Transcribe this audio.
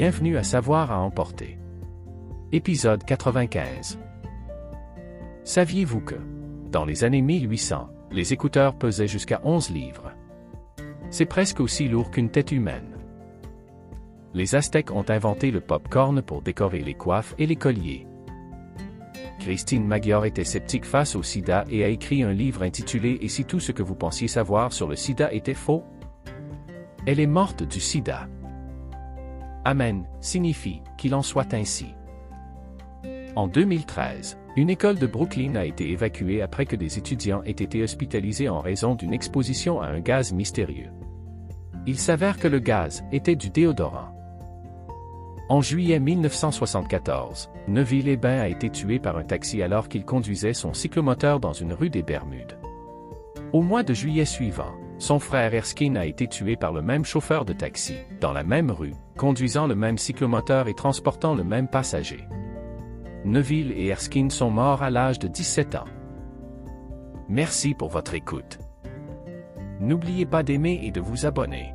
Bienvenue à Savoir à emporter. Épisode 95. Saviez-vous que, dans les années 1800, les écouteurs pesaient jusqu'à 11 livres? C'est presque aussi lourd qu'une tête humaine. Les Aztèques ont inventé le pop-corn pour décorer les coiffes et les colliers. Christine Magyar était sceptique face au sida et a écrit un livre intitulé Et si tout ce que vous pensiez savoir sur le sida était faux? Elle est morte du sida. Amen signifie qu'il en soit ainsi. En 2013, une école de Brooklyn a été évacuée après que des étudiants aient été hospitalisés en raison d'une exposition à un gaz mystérieux. Il s'avère que le gaz était du déodorant. En juillet 1974, Neville Hébin a été tué par un taxi alors qu'il conduisait son cyclomoteur dans une rue des Bermudes. Au mois de juillet suivant, son frère Erskine a été tué par le même chauffeur de taxi, dans la même rue, conduisant le même cyclomoteur et transportant le même passager. Neville et Erskine sont morts à l'âge de 17 ans. Merci pour votre écoute. N'oubliez pas d'aimer et de vous abonner.